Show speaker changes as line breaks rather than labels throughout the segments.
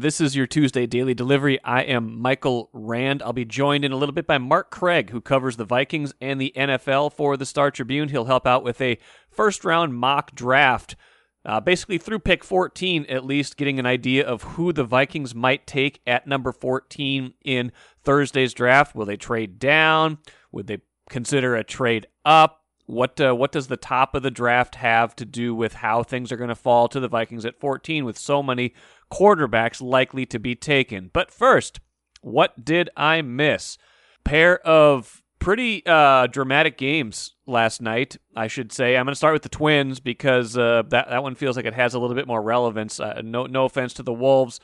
This is your Tuesday Daily Delivery. I am Michael Rand. I'll be joined in a little bit by Mark Craig, who covers the Vikings and the NFL for the Star Tribune. He'll help out with a first round mock draft. Uh, basically, through pick 14, at least, getting an idea of who the Vikings might take at number 14 in Thursday's draft. Will they trade down? Would they consider a trade up? What uh, what does the top of the draft have to do with how things are going to fall to the Vikings at 14 with so many quarterbacks likely to be taken? But first, what did I miss? Pair of pretty uh, dramatic games last night, I should say. I'm going to start with the Twins because uh, that that one feels like it has a little bit more relevance. Uh, no no offense to the Wolves.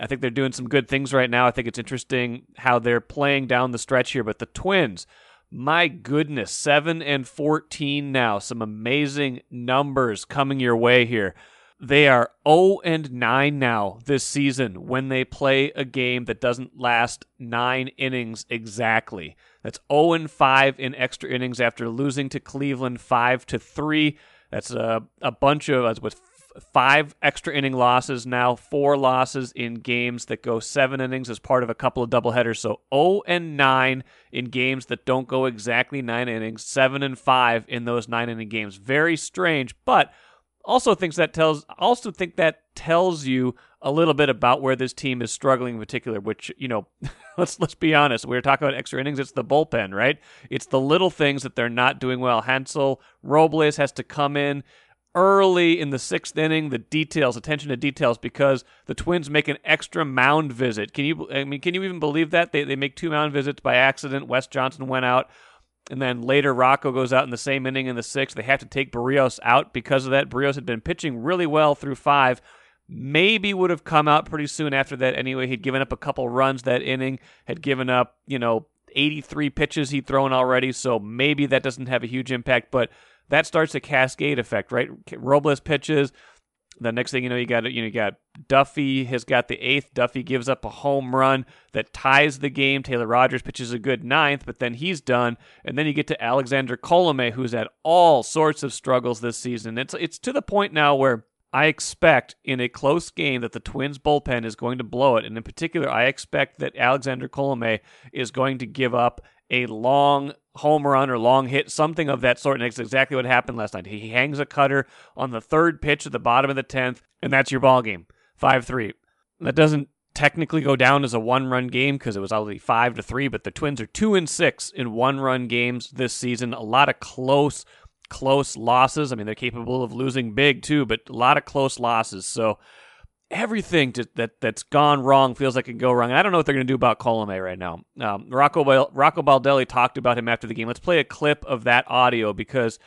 I think they're doing some good things right now. I think it's interesting how they're playing down the stretch here, but the Twins my goodness, 7 and 14 now. Some amazing numbers coming your way here. They are 0 and 9 now this season when they play a game that doesn't last 9 innings exactly. That's 0 and 5 in extra innings after losing to Cleveland 5 to 3. That's a, a bunch of as with five extra inning losses now, four losses in games that go seven innings as part of a couple of doubleheaders. So 0 and 9 in games that don't go exactly nine innings, 7 and 5 in those nine inning games. Very strange, but also thinks that tells also think that tells you a little bit about where this team is struggling in particular which you know let's let's be honest we are talking about extra innings it's the bullpen right it's the little things that they're not doing well hansel robles has to come in early in the sixth inning. The details, attention to details, because the Twins make an extra mound visit. Can you? I mean, can you even believe that they they make two mound visits by accident? Wes Johnson went out. And then later, Rocco goes out in the same inning in the sixth. They have to take Berrios out because of that. Berrios had been pitching really well through five. Maybe would have come out pretty soon after that anyway. He'd given up a couple runs that inning, had given up, you know, 83 pitches he'd thrown already. So maybe that doesn't have a huge impact. But that starts a cascade effect, right? Robles pitches. The next thing you know, you got you know you got Duffey has got the eighth. Duffey gives up a home run that ties the game. Taylor Rogers pitches a good ninth, but then he's done. And then you get to Alexander Colome, who's had all sorts of struggles this season. It's it's to the point now where I expect in a close game that the Twins bullpen is going to blow it. And in particular, I expect that Alexander Colome is going to give up a long home run or long hit, something of that sort. And that's exactly what happened last night. He hangs a cutter on the third pitch at the bottom of the 10th, and that's your ball game 5 3. That doesn't technically go down as a one run game because it was only 5 to 3, but the Twins are 2 and 6 in one run games this season. A lot of close, close losses. I mean, they're capable of losing big too, but a lot of close losses. So, everything to, that that's gone wrong feels like it can go wrong. And I don't know what they're going to do about Colome right now. Um, Rocco Rocco Baldelli talked about him after the game. Let's play a clip of that audio because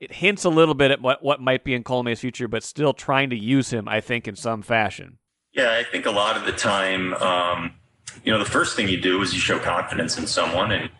it hints a little bit at what what might be in Colome's future, but still trying to use him, I think, in some fashion.
Yeah, I think a lot of the time, um, you know, the first thing you do is you show confidence in someone, and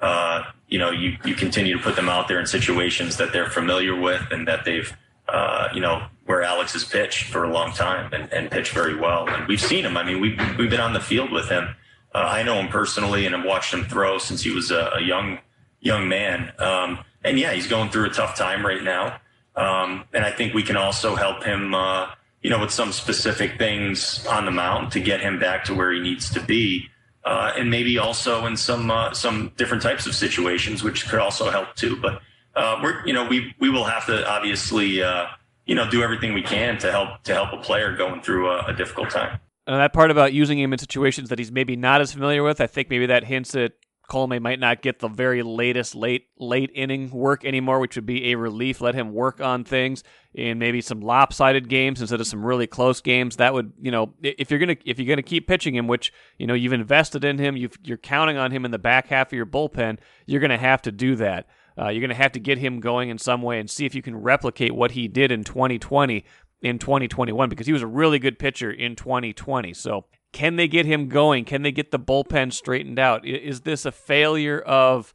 uh, you know, you you continue to put them out there in situations that they're familiar with and that they've uh, you know, where Alex has pitched for a long time and, and pitched very well. And we've seen him. I mean, we've, we've been on the field with him. Uh, I know him personally and I've watched him throw since he was a, a young, young man. Um, and yeah, he's going through a tough time right now. Um, and I think we can also help him, uh, you know, with some specific things on the mound to get him back to where he needs to be. Uh, and maybe also in some uh, some different types of situations, which could also help too. But uh, we're you know we we will have to obviously uh, you know do everything we can to help to help a player going through a, a difficult time.
And that part about using him in situations that he's maybe not as familiar with, I think maybe that hints at Colome might not get the very latest late late inning work anymore, which would be a relief. Let him work on things in maybe some lopsided games instead of some really close games. That would, you know, if you're gonna if you're gonna keep pitching him, which you know you've invested in him, you are counting on him in the back half of your bullpen, you're gonna have to do that. Uh, you're going to have to get him going in some way and see if you can replicate what he did in 2020 in 2021 because he was a really good pitcher in 2020. So, can they get him going? Can they get the bullpen straightened out? Is this a failure of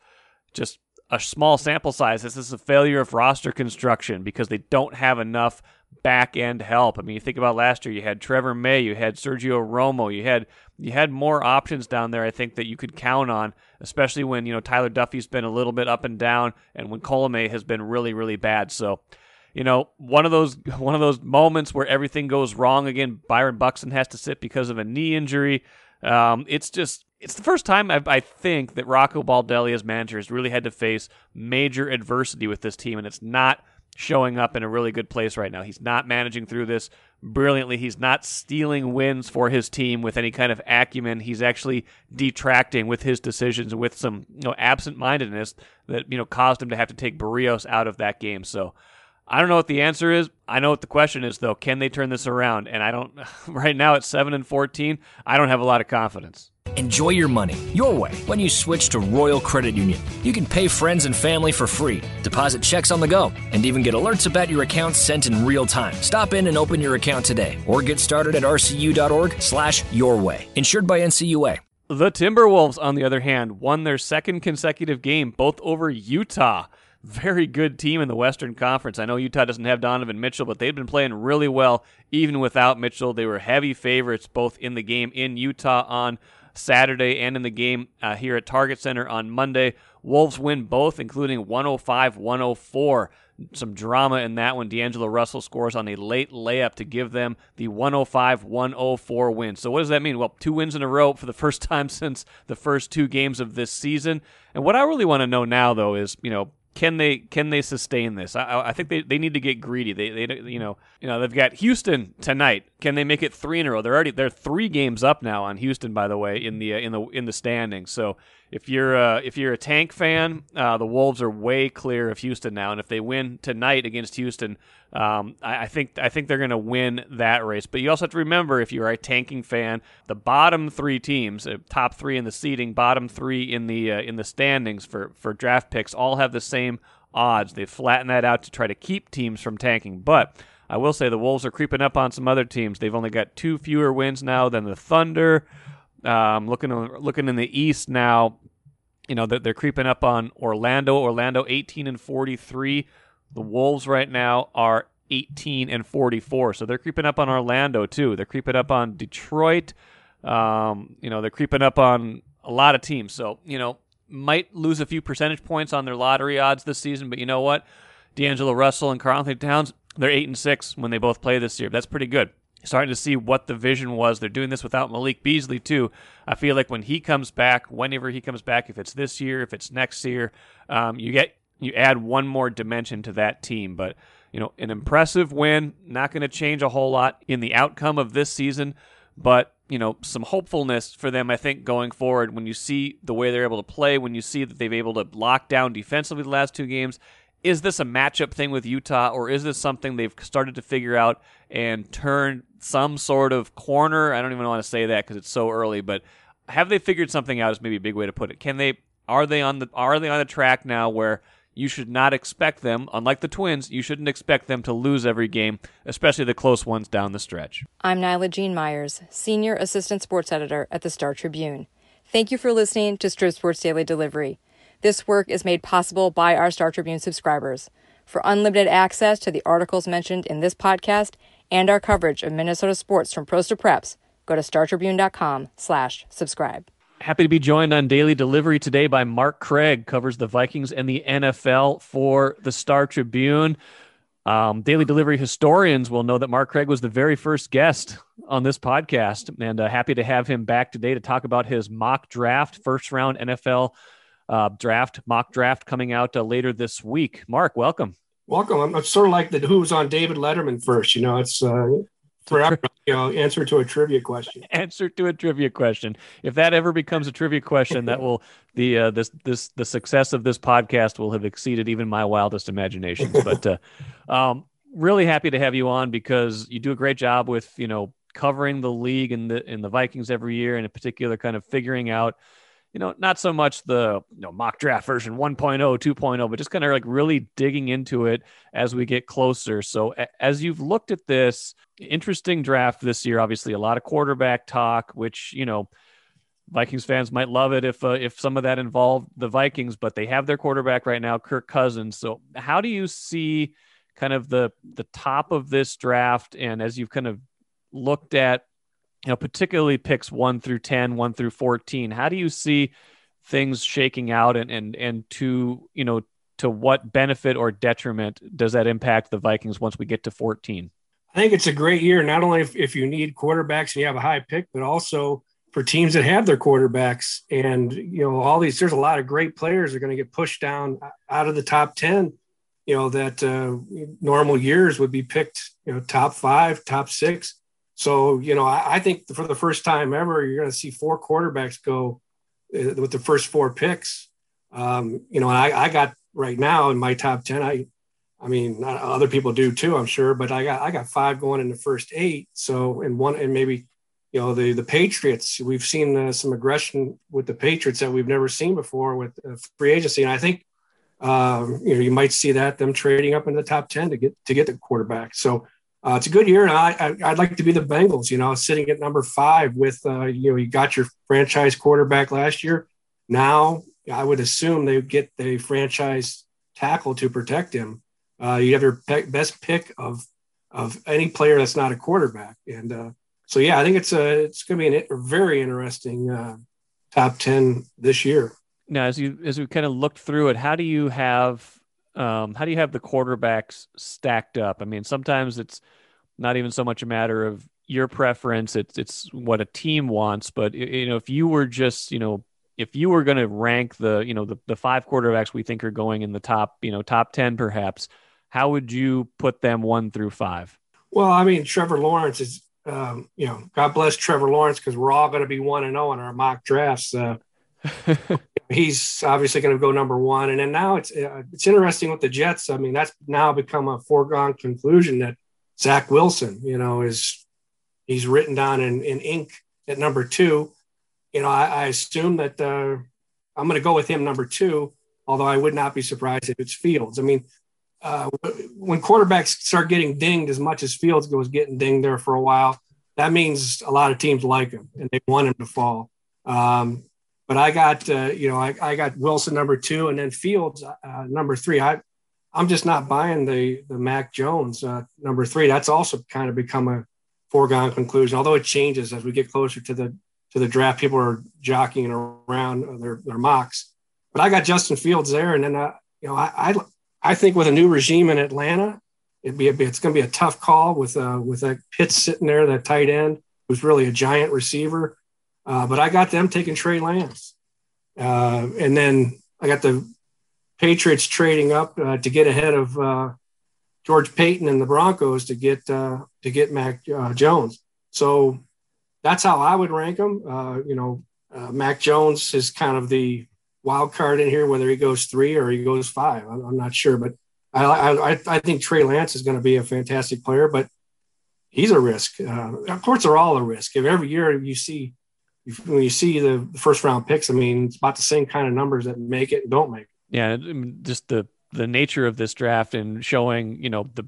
just a small sample size? Is this a failure of roster construction because they don't have enough back end help. I mean, you think about last year, you had Trevor May, you had Sergio Romo, you had you had more options down there. I think that you could count on, especially when you know Tyler Duffey's been a little bit up and down, and when Colome has been really really bad. So you know, one of those one of those moments where everything goes wrong again. Byron Buxton has to sit because of a knee injury. Um, it's just it's the first time I've, i think that Rocco Baldelli as manager has really had to face major adversity with this team, and it's not showing up in a really good place right now. He's not managing through this brilliantly. He's not stealing wins for his team with any kind of acumen. He's actually detracting with his decisions with some you know absent-mindedness that you know caused him to have to take Berrios out of that game. So I don't know what the answer is. I know what the question is though. Can they turn this around? And I don't right now at 7 and 14, I don't have a lot of confidence.
Enjoy your money your way when you switch to Royal Credit Union. You can pay friends and family for free, deposit checks on the go, and even get alerts about your account sent in real time. Stop in and open your account today or get started at rcu.org/slash your way. Insured by NCUA.
The Timberwolves, on the other hand, won their second consecutive game, both over Utah very good team in the Western Conference. I know Utah doesn't have Donovan Mitchell, but they've been playing really well even without Mitchell. They were heavy favorites both in the game in Utah on Saturday and in the game uh, here at Target Center on Monday. Wolves win both, including 105 104. Some drama in that one. D'Angelo Russell scores on a late layup to give them the 105 104 win. So, what does that mean? Well, two wins in a row for the first time since the first two games of this season. And what I really want to know now, though, is, you know, can they can they sustain this? I, I think they, they need to get greedy. They, they you know you know they've got Houston tonight. Can they make it three in a row? They're already they're three games up now on Houston. By the way, in the uh, in the in the standings. So if you're if you're a tank fan, uh, the Wolves are way clear of Houston now, and if they win tonight against Houston, um, I, I, think I think they're going to win that race. But you also have to remember, if you're a tanking fan, the bottom three teams, uh, top three in the seeding, bottom three in the uh, in the standings for for draft picks, all have the same odds. They flatten that out to try to keep teams from tanking, but. I will say the Wolves are creeping up on some other teams. They've only got two fewer wins now than the Thunder. Um, looking looking in the East now, you know they're, they're creeping up on Orlando. Orlando 18 and 43. The Wolves right now are 18 and 44, so they're creeping up on Orlando too. They're creeping up on Detroit. Um, you know they're creeping up on a lot of teams. So you know might lose a few percentage points on their lottery odds this season, but you know what? D'Angelo Russell and Karl-Anthony Towns, they're eight and six when they both play this year. That's pretty good starting to see what the vision was. They're doing this without Malik Beasley too. I feel like when he comes back, whenever he comes back, if it's this year, if it's next year, um, you get you add one more dimension to that team. But you know, an impressive win, not going to change a whole lot in the outcome of this season, but you know, some hopefulness for them, I think, going forward. When you see the way they're able to play, when you see that they've able to lock down defensively the last two games, is this a matchup thing with Utah, or is this something they've started to figure out and turn some sort of corner? I don't even want to say that because it's so early, but have they figured something out? Is maybe a big way to put it. Can they? Are they on the? Are they on the track now where you should not expect them, unlike the Twins, you shouldn't expect them to lose every game, especially the close ones down the stretch.
I'm Naila-Jean Meyers, Senior Assistant Sports Editor at the Star Tribune. Thank you for listening to Strib Sports Daily Delivery. This work is made possible by our Star Tribune subscribers. For unlimited access to the articles mentioned in this podcast and our coverage of Minnesota sports from pros to preps, go to startribune.com slash subscribe.
Happy to be joined on daily delivery today by Mark Craig, covers the Vikings and the NFL for the Star Tribune. Um, daily delivery historians will know that Mark Craig was the very first guest on this podcast, and uh, happy to have him back today to talk about his mock draft, first round NFL uh, draft, mock draft coming out uh, later this week. Mark, welcome.
Welcome. I'm, I'm sort of like the who's on David Letterman first. You know, it's uh, forever. You know, answer to a trivia question.
answer to a trivia question. If that ever becomes a trivia question, that will the uh, this this the success of this podcast will have exceeded even my wildest imaginations. But uh, um, really happy to have you on because you do a great job with you know covering the league and the in the Vikings every year, and in particular, kind of figuring out you know, not so much the you know, mock draft version 1.0, 2.0, but just kind of like really digging into it as we get closer. So, as you've looked at this interesting draft this year, obviously a lot of quarterback talk, which, you know, Vikings fans might love it if uh, if some of that involved the Vikings, but they have their quarterback right now, Kirk Cousins. So, how do you see kind of the the top of this draft and as you've kind of looked at you know, particularly picks one through 10, one through 14. How do you see things shaking out and, and, and to, you know, to what benefit or detriment does that impact the Vikings once we get to 14?
I think it's a great year, not only if, if you need quarterbacks and you have a high pick, but also for teams that have their quarterbacks. And, you know, all these, there's a lot of great players are going to get pushed down out of the top 10, you know, that uh, normal years would be picked, you know, top five, top six. So, you know, I, I think for the first time ever, you're going to see four quarterbacks go uh, with the first four picks. Um, you know, I, I got right now in my top 10, I, I mean, other people do too, I'm sure, but I got, I got five going in the first eight. So, and one, and maybe, you know, the, the Patriots, we've seen uh, some aggression with the Patriots that we've never seen before with uh, free agency. And I think, um, you know, you might see that them trading up in the top 10 to get, to get the quarterback. So, uh, it's a good year, and I, I would like to be the Bengals. You know, sitting at number five with uh, you know you got your franchise quarterback last year. Now I would assume they get the franchise tackle to protect him. Uh, you have your pe- best pick of of any player that's not a quarterback, and uh, so yeah, I think it's a it's going to be a very interesting uh, top ten this year.
Now, as you as we kind of looked through it, how do you have um, how do you have the quarterbacks stacked up? I mean, sometimes it's not even so much a matter of your preference; it's it's what a team wants. But you know, if you were just you know if you were going to rank the you know the, the five quarterbacks we think are going in the top you know top 10 perhaps how would you put them one through five
well i mean trevor lawrence is um, you know god bless trevor lawrence because we're all going to be one and zero oh in our mock drafts uh, he's obviously going to go number one and then now it's uh, it's interesting with the jets i mean that's now become a foregone conclusion that zach wilson you know is he's written down in, in ink at number two you know, I, I assume that uh, I'm going to go with him number two, although I would not be surprised if it's Fields. I mean, uh, when quarterbacks start getting dinged as much as Fields was getting dinged there for a while, that means a lot of teams like him and they want him to fall. Um, but I got, uh, you know, I, I, got Wilson number two and then Fields uh, number three. I, I'm just not buying the the Mac Jones uh, number three. That's also kind of become a foregone conclusion, although it changes as we get closer to the to the draft. People are jockeying around their, their mocks, but I got Justin Fields there. And then, uh, you know, I, I, I, think with a new regime in Atlanta, it'd be a, it's going to be a tough call with, uh, with that Pitts sitting there, that tight end who's really a giant receiver. Uh, but I got them taking Trey Lance. Uh, and then I got the Patriots trading up uh, to get ahead of uh, George Paton and the Broncos to get uh, to get Mac Jones. So that's how I would rank them. You know, Mac Jones is kind of the wild card in here, whether he goes three or he goes five. I'm, not sure, but I, I, I think Trey Lance is going to be a fantastic player, but he's a risk. Of course, they're all a risk. If every year you see, when you see the first round picks, I mean, it's about the same kind of numbers that make it and don't make it.
Yeah, just the the nature of this draft and showing, you know, the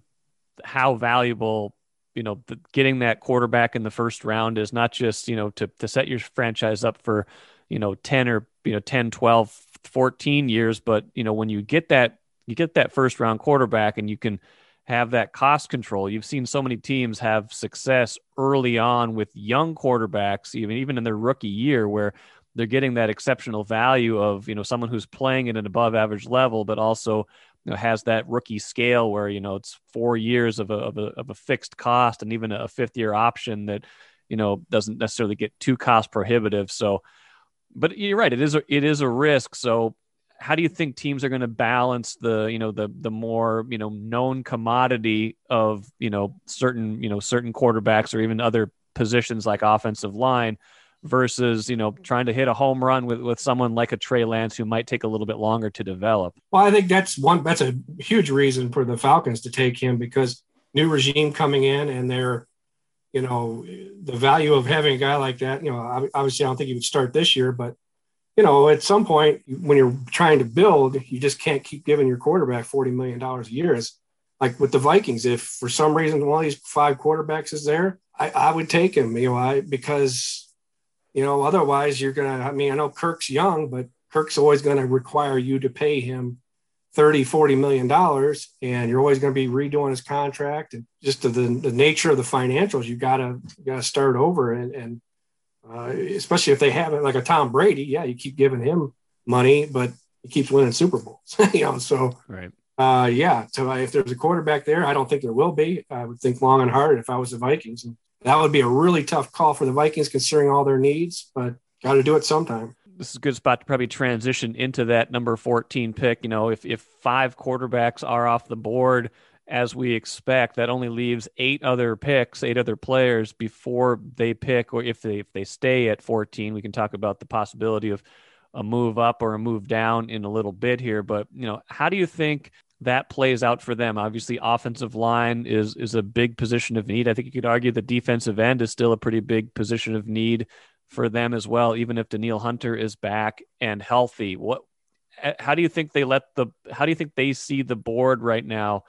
how valuable you know, the, getting that quarterback in the first round is not just, you know, to, to set your franchise up for, you know, 10 or, you know, 10, 12, 14 years. But, you know, when you get that, you get that first round quarterback and you can have that cost control. You've seen so many teams have success early on with young quarterbacks, even, even in their rookie year where they're getting that exceptional value of, you know, someone who's playing at an above average level, but also you know, has that rookie scale where you know it's four years of a, of a of a fixed cost and even a fifth year option that you know doesn't necessarily get too cost prohibitive. So, but you're right, it is a, it is a risk. So, how do you think teams are going to balance the you know the the more you know known commodity of you know certain you know certain quarterbacks or even other positions like offensive line versus you know trying to hit a home run with with someone like a Trey Lance who might take a little bit longer to develop.
Well, I think that's one that's a huge reason for the Falcons to take him because new regime coming in and they're you know the value of having a guy like that. You know, obviously I don't think he would start this year, but you know at some point when you're trying to build, you just can't keep giving your quarterback forty million dollars a year. It's like with the Vikings, if for some reason one of these five quarterbacks is there, I, I would take him. You know, I because you know, otherwise you're going to, I mean, I know Kirk's young, but Kirk's always going to require you to pay him 30, 40 million dollars and you're always going to be redoing his contract and just the, the nature of the financials, you gotta, gotta start over and, and uh, especially if they have it like a Tom Brady, yeah, you keep giving him money, but he keeps winning Super Bowls. you know, so
right.
Uh, yeah. So if there's a quarterback there, I don't think there will be. I would think long and hard if I was the Vikings, and that would be a really tough call for the Vikings considering all their needs. But got to do it sometime.
This is a good spot to probably transition into that number 14 pick. You know, if if five quarterbacks are off the board as we expect, that only leaves eight other picks, eight other players before they pick, or if they if they stay at 14, we can talk about the possibility of a move up or a move down in a little bit here. But you know, how do you think that plays out for them? Obviously, offensive line is is a big position of need. I think you could argue the defensive end is still a pretty big position of need for them as well, even if Danielle Hunter is back and healthy. What eh, how do you think they let the how do you think they see the board right now?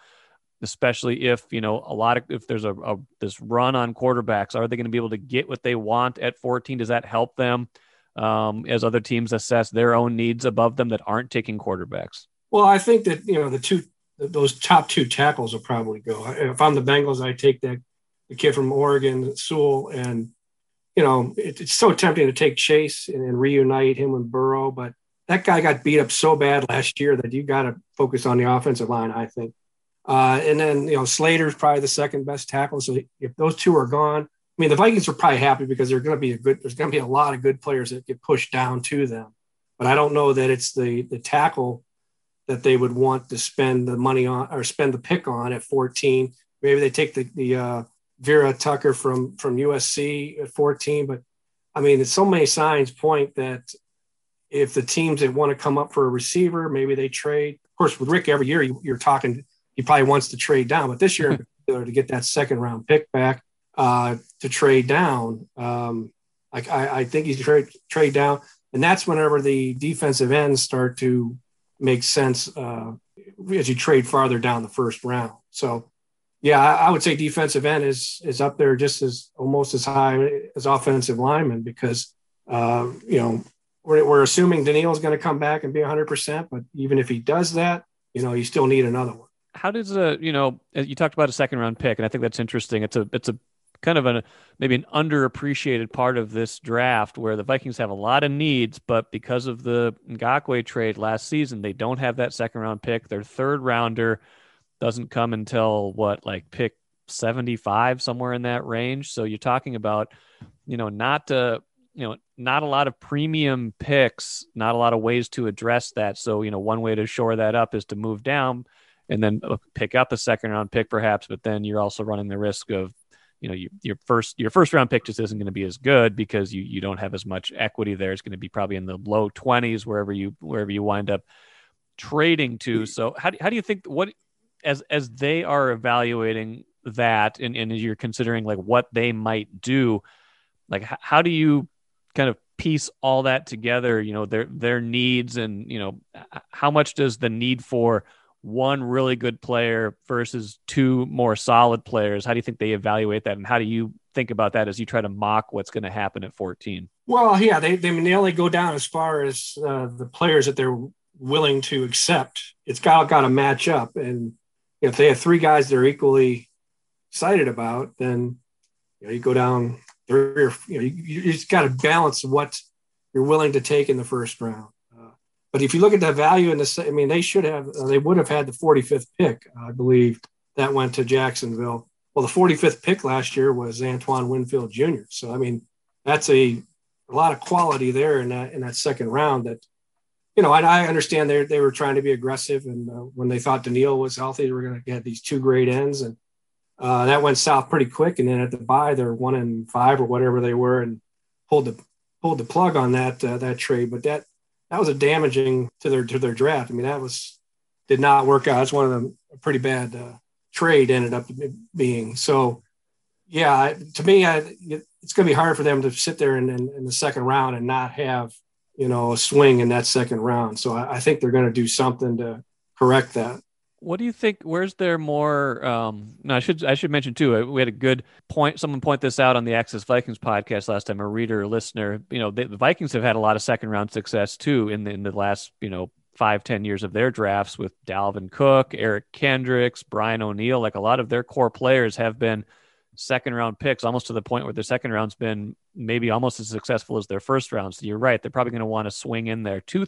Especially if you know a lot of if there's a, a this run on quarterbacks are they going to be able to get what they want at 14 does that help them um, as other teams assess their own needs above them that aren't taking quarterbacks?
Well i think that you know the two those top two tackles will probably go. If i'm the bengals i take that the kid from oregon sewell and you know it, it's so tempting to take chase and, and reunite him with burrow but that guy got beat up so bad last year that you got to focus on the offensive line i think uh, and then, you know, Slater's probably the second best tackle. So if those two are gone, I mean, the Vikings are probably happy because they're going to be a good, there's going to be a lot of good players that get pushed down to them. But I don't know that it's the, the tackle that they would want to spend the money on or spend the pick on at 14. Maybe they take the, the uh, Vera Tucker from, from USC at 14. But I mean, it's so many signs point that if the teams that want to come up for a receiver, maybe they trade. Of course, with Rick, every year you, you're talking he probably wants to trade down. But this year in particular, to get that second round pick back uh, to trade down, um, I, I, I, think he's trade trade down, and that's whenever the defensive ends start to make sense uh, as you trade farther down the first round. So, yeah, I, I, would say defensive end is is up there just as almost as high as offensive lineman because uh, you know we're, we're assuming Danielle is going to come back and be 100, percent but even if he does that, you know, you still need another one
how does a you know you talked about a second round pick, and I think that's interesting. It's a it's a kind of a maybe an underappreciated part of this draft where the Vikings have a lot of needs, but because of the Ngakoue trade last season, they don't have that second round pick. Their third rounder doesn't come until what like pick 75 somewhere in that range. So you're talking about you know not uh you know not a lot of premium picks, not a lot of ways to address that. So you know one way to shore that up is to move down and then pick up a second round pick perhaps but then you're also running the risk of you know you, your first your first round pick just isn't going to be as good because you you don't have as much equity there. It's going to be probably in the low 20s wherever you wherever you wind up trading to. Mm. so how do, how do you think what as as they are evaluating that and, and you're considering like what they might do like how do you kind of piece all that together? You know their their needs and you know how much does the need for one really good player versus two more solid players? How do you think they evaluate that, and how do you think about that as you try to mock what's going to happen at 14?
Well, yeah, they they only go down as far as uh, the players that they're willing to accept. It's got got to match up, and if they have three guys they're equally excited about, then you know you go down three or you know you, you just got to balance what you're willing to take in the first round. But if you look at the value in the, I mean, they should have, uh, they would have had the 45th pick, I believe, that went to Jacksonville. Well, the 45th pick last year was Antoine Winfield Jr. So, I mean, that's a, a lot of quality there in that in that second round. That, you know, I, I understand they they were trying to be aggressive, and uh, when they thought Danielle was healthy, they were going to get these two great ends, and uh, that went south pretty quick. And then at the bye, they're one and five or whatever they were, and pulled the pulled the plug on that uh, that trade. But that that was a damaging to their to their draft. I mean, that was did not work out. It's one of them a pretty bad uh, trade ended up being. So, yeah, to me, I, it's going to be hard for them to sit there in, in, in, the second round and not have you know a swing in that second round. So I, I think they're going to do something to correct that.
What do you think? Where's there more? Um, no, I should I should mention too. Uh, we had a good point. Someone point this out on the Access Vikings podcast last time. A reader, listener. You know, the, the Vikings have had a lot of second round success too in the, in the last you know five ten years of their drafts with Dalvin Cook, Eric Kendricks, Brian O'Neill. Like a lot of their core players have been second round picks, almost to the point where their second round's been maybe almost as successful as their first round. So you're right; they're probably going to want to swing in there. Two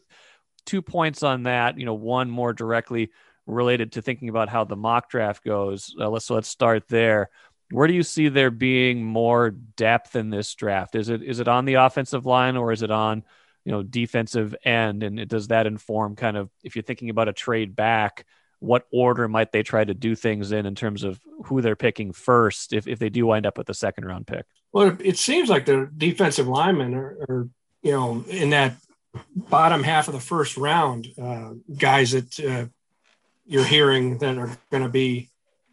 two points on that. You know, one more directly related to thinking about how the mock draft goes. Uh, let's so let's start there. Where do you see there being more depth in this draft? Is it is it on the offensive line or is it on you know defensive end? And it, does that inform kind of if you're thinking about a trade back? What order might they try to do things in in terms of who they're picking first if, if they do wind up with a second round pick?
Well, it seems like the defensive linemen are, are you know, in that bottom half of the first round, uh, guys that uh, you're hearing that are going to be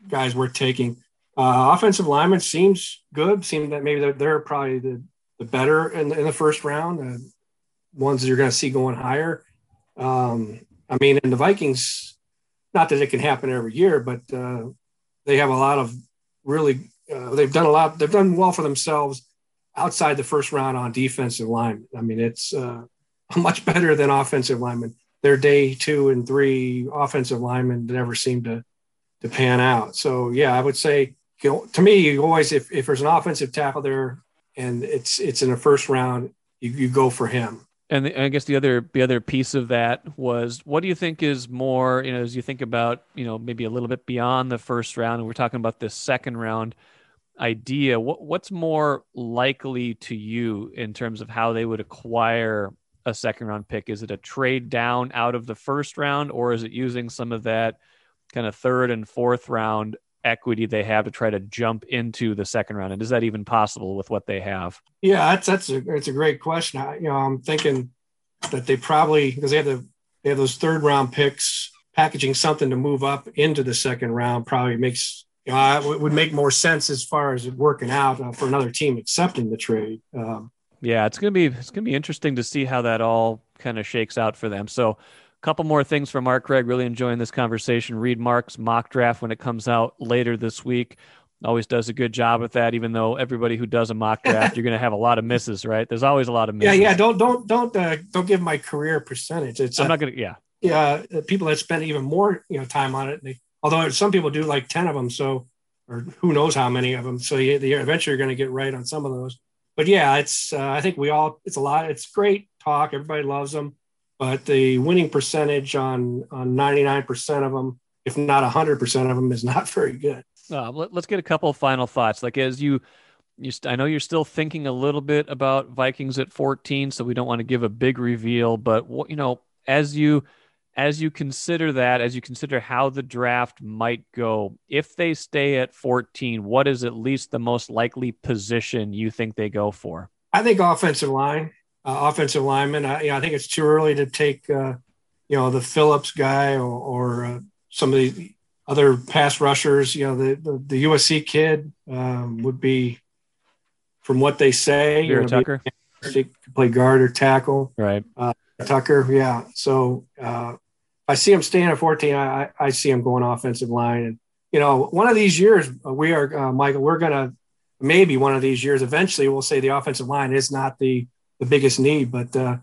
guys worth taking. Uh, offensive lineman seems good. Seems that maybe they're, they're probably the, the better in the, in the first round, ones that you're going to see going higher. Um, I mean, in the Vikings, not that it can happen every year, but uh, they have a lot of really, uh, they've done a lot, they've done well for themselves outside the first round on defensive line. I mean, it's uh, much better than offensive linemen. Their day two and three offensive linemen never seem to to pan out. So yeah, I would say you know, to me, you always if, if there's an offensive tackle there and it's it's in the first round, you, you go for him.
And the, I guess the other the other piece of that was what do you think is more you know as you think about you know maybe a little bit beyond the first round and we're talking about this second round idea, what what's more likely to you in terms of how they would acquire a second round pick? Is it a trade down out of the first round, or is it using some of that kind of third and fourth round equity they have to try to jump into the second round? And is that even possible with what they have?
Yeah, that's that's a it's a great question. I, you know, I'm thinking that they probably because they have the they have those third round picks packaging something to move up into the second round probably makes you know, it would make more sense as far as it working out uh, for another team accepting the trade. Um,
yeah, it's gonna be it's gonna be interesting to see how that all kind of shakes out for them. So, a couple more things from Mark Craig. Really enjoying this conversation. Read Mark's mock draft when it comes out later this week. Always does a good job with that. Even though everybody who does a mock draft, you're going to have a lot of misses, right? There's always a lot of misses.
Yeah, yeah. Don't don't don't uh, don't give my career percentage. It's
I'm uh, not gonna. Yeah,
yeah. People that spend even more you know time on it, they although some people do like 10 of them. So, or who knows how many of them. So you, eventually you're going to get right on some of those. But yeah, it's, uh, I think we all, it's a lot, it's great talk. Everybody loves them, but the winning percentage on, on 99% of them, if not 100% of them is not very good.
Uh, let, us get a couple of final thoughts. Like as you, you, I know you're still thinking a little bit about Vikings at 14, so we don't want to give a big reveal, but what, you know, as you, as you consider that, as you consider how the draft might go, if they stay at 14, what is at least the most likely position you think they go for?
I think offensive line, uh, offensive lineman. I, you know, I think it's too early to take, uh, you know, the Phillips guy or, or uh, some of the other pass rushers. You know, the the, the USC kid um, would be, from what they say,
Vera Tucker.
Be, play guard or tackle.
Right.
Uh, Tucker, yeah. So uh, I see him staying at 14. I, I see him going offensive line. And, you know, one of these years, uh, we are, uh, Michael, we're going to maybe one of these years, eventually we'll say the offensive line is not the, the biggest need, but uh,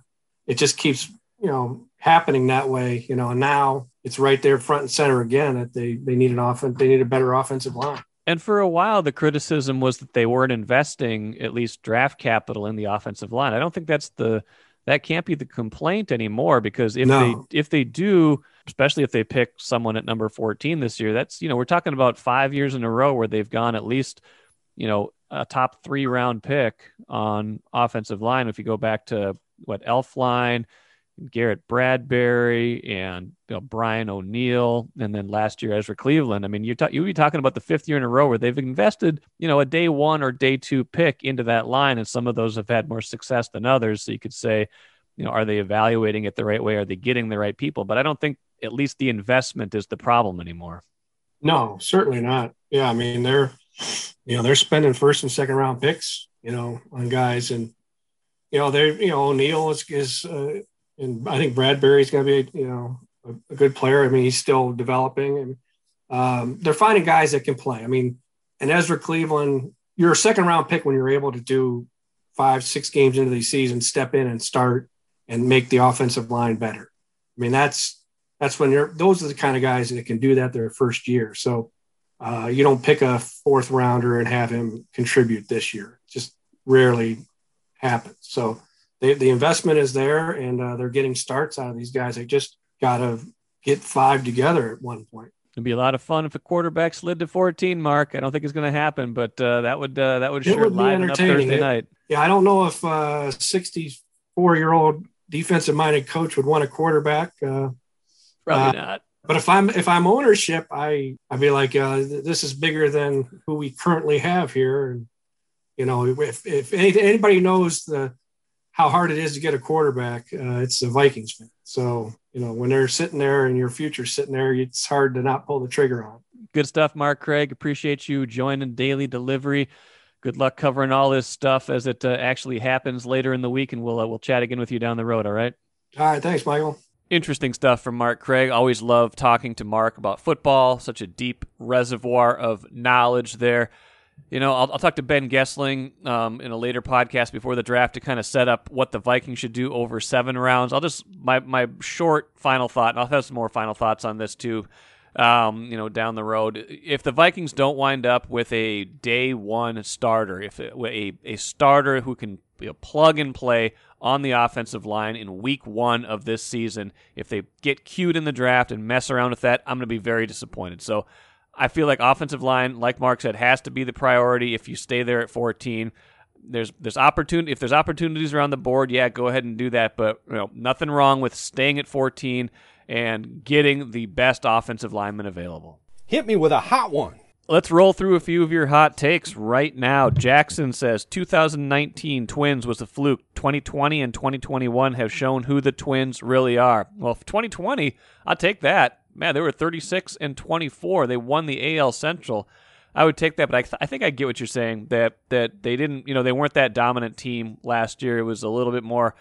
it just keeps, you know, happening that way, you know, and now it's right there front and center again that they, they need an offense, they need a better offensive line.
And for a while, the criticism was that they weren't investing at least draft capital in the offensive line. I don't think that's the that can't be the complaint anymore because if no. they if they do especially if they pick someone at number 14 this year that's you know we're talking about 5 years in a row where they've gone at least you know a top 3 round pick on offensive line if you go back to what Elflein Garrett Bradbury and you know, Brian O'Neill, and then last year Ezra Cleveland. I mean, you're you'd be talking about the fifth year in a row where they've invested, you know, a day one or day two pick into that line, and some of those have had more success than others. So you could say, you know, are they evaluating it the right way? Are they getting the right people? But I don't think at least the investment is the problem anymore.
No, certainly not. Yeah, I mean they're, you know, they're spending first and second round picks, you know, on guys, and you know they're, you know, O'Neill is is. Uh, and I think Bradbury's going to be, you know, a, a, good player. I mean, he's still developing, and um, they're finding guys that can play. I mean, and Ezra Cleveland, you're a second round pick when you're able to do five, six games into the season, step in and start and make the offensive line better. I mean, that's that's when you're those are the kind of guys that can do that their first year. So uh, you don't pick a fourth rounder and have him contribute this year. It just rarely happens. So they, the investment is there, and uh, they're getting starts out of these guys. They just got to get five together at one point.
It'd be a lot of fun if a quarterback slid to 14. Mark, I don't think it's going to happen, but uh, that would uh, that would
It
sure
would
liven up Thursday.
It-
night.
Yeah, I don't know if uh, 64 year old defensive minded coach would want a quarterback. Uh,
Probably
Uh,
not.
but if I'm if I'm ownership, I I'd be like, uh, th- this is bigger than who we currently have here. And you know, if if any, anybody knows the how hard it is to get a quarterback, uh, it's the Vikings fan. So you know, when they're sitting there and your future's sitting there, it's hard to not pull the trigger on.
Good stuff, Mark Craig. Appreciate you joining Daily Delivery. Good luck covering all this stuff as it uh, actually happens later in the week, and we'll uh, we'll chat again with you down the road. All right.
All right, thanks, Michael.
Interesting stuff from Mark Craig. Always love talking to Mark about football. Such a deep reservoir of knowledge there. You know, I'll, I'll talk to Ben Goessling um, in a later podcast before the draft to kind of set up what the Vikings should do over seven rounds. I'll just my my short final thought, and I'll have some more final thoughts on this too. Um, you know, down the road, if the Vikings don't wind up with a day one starter, if it, a a starter who can you know, plug and play on the offensive line in week one of this season, if they get cute in the draft and mess around with that, I'm going to be very disappointed. So I feel like offensive line, like Mark said, has to be the priority if you stay there at 14. There's there's opportunity if there's opportunities around the board, yeah, go ahead and do that. But you know, nothing wrong with staying at 14 and getting the best offensive lineman available.
Hit me with a hot one.
Let's roll through a few of your hot takes right now. Jackson says 2019 Twins was a fluke. 2020 and 2021 have shown who the Twins really are. Well, 2020, I'll take that. Man, they were 36 and 24. They won the AL Central. I would take that, but I, th- I think I get what you're saying that that they didn't, you know, they weren't that dominant team last year. It was a little bit more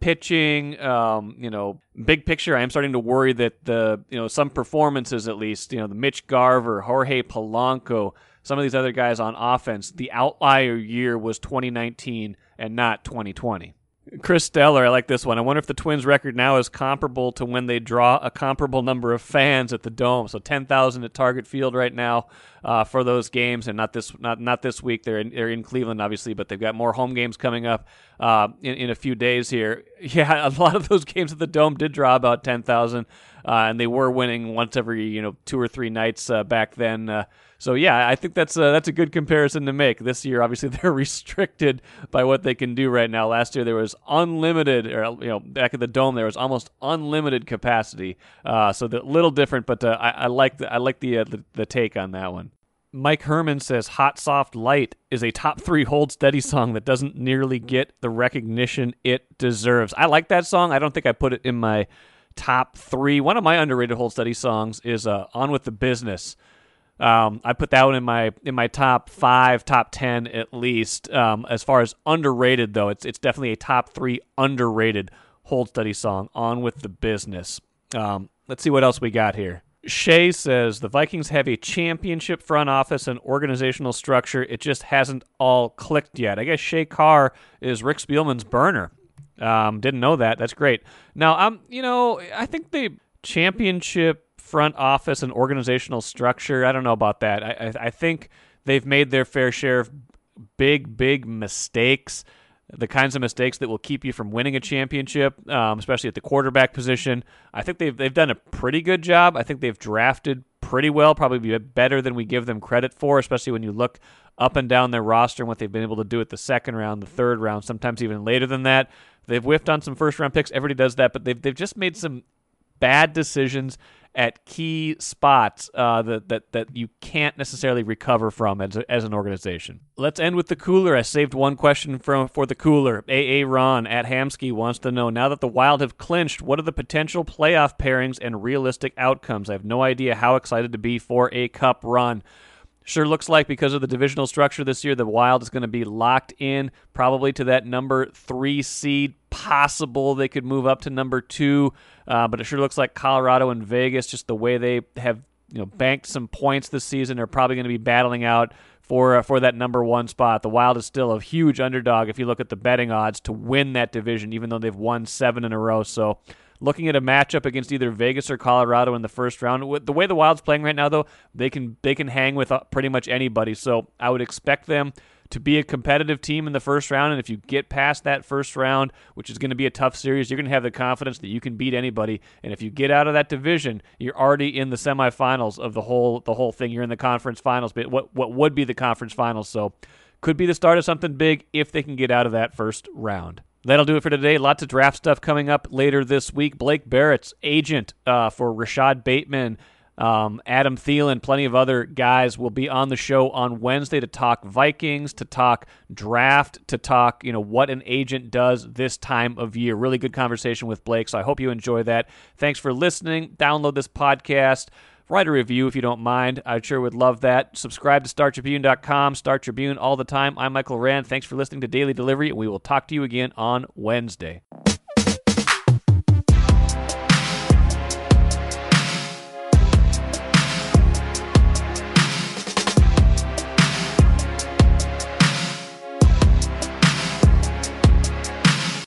pitching. Um, you know, big picture, I am starting to worry that the you know some performances at least, you know, the Mitch Garver, Jorge Polanco, some of these other guys on offense, the outlier year was 2019 and not 2020. Chris Steller, I like this one. I wonder if the Twins' record now is comparable to when they draw a comparable number of fans at the Dome. So 10,000 at Target Field right now uh, for those games, and not this not not this week. They're in, they're in Cleveland, obviously, but they've got more home games coming up uh, in, in a few days here. Yeah, a lot of those games at the Dome did draw about 10,000, uh, and they were winning once every you know two or three nights uh, back then. So yeah, I think that's a, that's a good comparison to make. This year, obviously, they're restricted by what they can do right now. Last year, there was unlimited, or you know, back at the dome, there was almost unlimited capacity. Uh, so a little different, but uh, I, I like the I like the, uh, the the take on that one. Mike Herman says Hot Soft Light is a top three hold steady song that doesn't nearly get the recognition it deserves. I like that song. I don't think I put it in my top three. One of my underrated hold steady songs is uh, On With the Business. Um, I put that one in my in my top five, top ten at least. Um, as far as underrated though, it's it's definitely a top three underrated hold steady song. On with the business. Um, let's see what else we got here. Shay says the Vikings have a championship front office and organizational structure. It just hasn't all clicked yet. I guess Shay Carr is Rick Spielman's burner. Um, didn't know that. That's great. Now, um, you know, I think the championship front office and organizational structure. I don't know about that. I, I, I think they've made their fair share of big, big mistakes. The kinds of mistakes that will keep you from winning a championship, um, especially at the quarterback position. I think they've they've done a pretty good job. I think they've drafted pretty well, probably better than we give them credit for, especially when you look up and down their roster and what they've been able to do at the second round, the third round, sometimes even later than that. They've whiffed on some first round picks. Everybody does that, but they've they've just made some bad decisions at key spots uh, that, that that you can't necessarily recover from as, a, as an organization. Let's end with the cooler. I saved one question from for the cooler. AA Ron at Hamsky wants to know now that the Wild have clinched, what are the potential playoff pairings and realistic outcomes? I have no idea how excited to be for a cup run. Sure looks like because of the divisional structure this year, the Wild is going to be locked in probably to that number three seed. Possible they could move up to number two, uh, but it sure looks like Colorado and Vegas, just the way they have you know banked some points this season, are probably going to be battling out for uh, for that number one spot. The Wild is still a huge underdog if you look at the betting odds to win that division, even though they've won seven in a row. So looking at a matchup against either Vegas or Colorado in the first round. The way the Wild's playing right now, though, they can they can hang with uh, pretty much anybody. So I would expect them to be a competitive team in the first round. And if you get past that first round, which is going to be a tough series, you're going to have the confidence that you can beat anybody. And if you get out of that division, you're already in the semifinals of the whole the whole thing. You're in the conference finals, but what what would be the conference finals? So could be the start of something big if they can get out of that first round. That'll do it for today. Lots of draft stuff coming up later this week. Blake Baratz agent uh, for Rashod Bateman um, Adam Thielen, plenty of other guys will be on the show on Wednesday to talk Vikings, to talk draft, to talk, you know, what an agent does this time of year. Really good conversation with Blake. So I hope you enjoy that. Thanks for listening. Download this podcast. Write a review if you don't mind. I sure would love that. Subscribe to StarTribune.com, Star Tribune all the time. I'm Michael Rand. Thanks for listening to Daily Delivery, and we will talk to you again on Wednesday.